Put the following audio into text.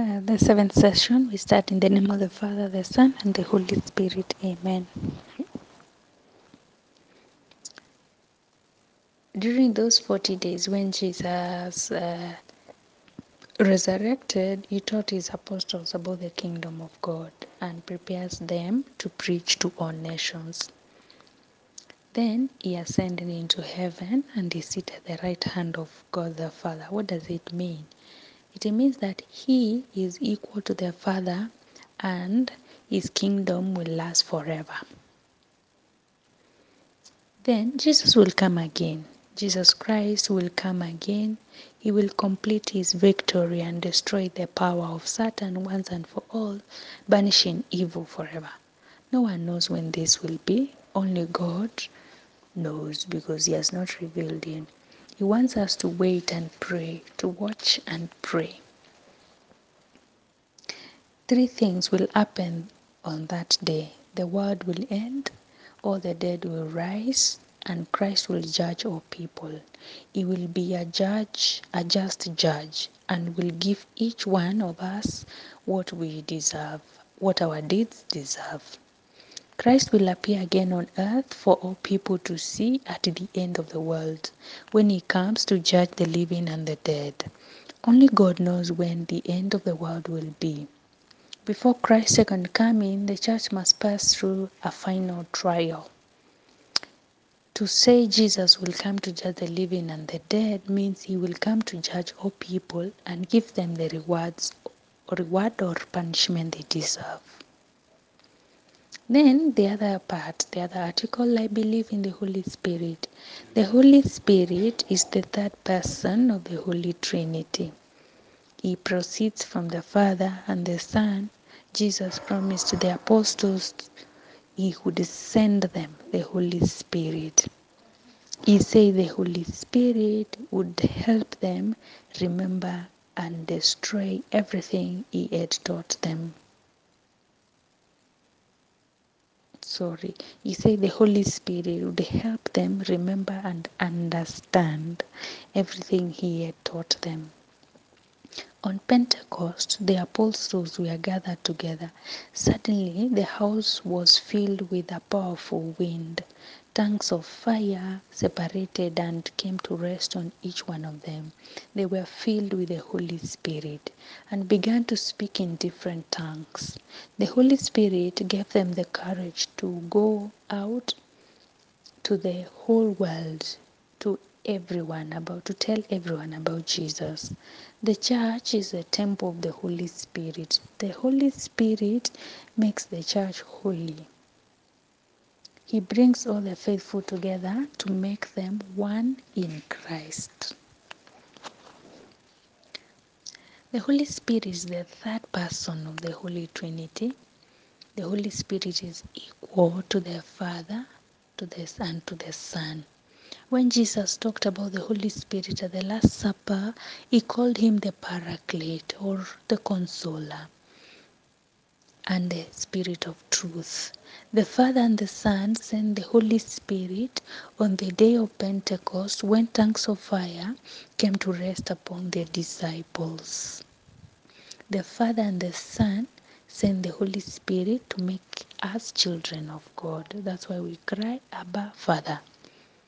Uh, the seventh session, we start in the name of the Father, the Son, and the Holy Spirit. Amen. During those 40 days when Jesus uh, resurrected, he taught his apostles about the kingdom of God and prepares them to preach to all nations. Then he ascended into heaven and is seated at the right hand of God the Father. What does it mean? It means that he is equal to the Father and his kingdom will last forever. Then Jesus will come again. Jesus Christ will come again. He will complete his victory and destroy the power of Satan once and for all, banishing evil forever. No one knows when this will be, only God knows because he has not revealed it. He wants us to wait and pray, to watch and pray. Three things will happen on that day the world will end, all the dead will rise, and Christ will judge all people. He will be a judge, a just judge, and will give each one of us what we deserve, what our deeds deserve. Christ will appear again on earth for all people to see at the end of the world, when he comes to judge the living and the dead. Only God knows when the end of the world will be. Before Christ's second coming, the church must pass through a final trial. To say Jesus will come to judge the living and the dead means he will come to judge all people and give them the rewards or reward or punishment they deserve. Then the other part, the other article, I believe in the Holy Spirit. The Holy Spirit is the third person of the Holy Trinity. He proceeds from the Father and the Son. Jesus promised the apostles he would send them the Holy Spirit. He said the Holy Spirit would help them remember and destroy everything he had taught them. Sorry, said the Holy Spirit would help them remember and understand everything he had taught them. On Pentecost, the apostles were gathered together. Suddenly, the house was filled with a powerful wind. Tongues of fire separated and came to rest on each one of them. They were filled with the Holy Spirit and began to speak in different tongues. The Holy Spirit gave them the courage to go out to the whole world, to everyone about to tell everyone about Jesus. The church is a temple of the Holy Spirit. The Holy Spirit makes the church holy. He brings all the faithful together to make them one in Christ. The Holy Spirit is the third person of the Holy Trinity. The Holy Spirit is equal to the Father, to the Son, to the Son. When Jesus talked about the Holy Spirit at the Last Supper, he called him the Paraclete or the Consoler and the Spirit of Truth. The Father and the Son sent the Holy Spirit on the day of Pentecost when tongues of fire came to rest upon their disciples. The Father and the Son sent the Holy Spirit to make us children of God. That's why we cry, Abba, Father.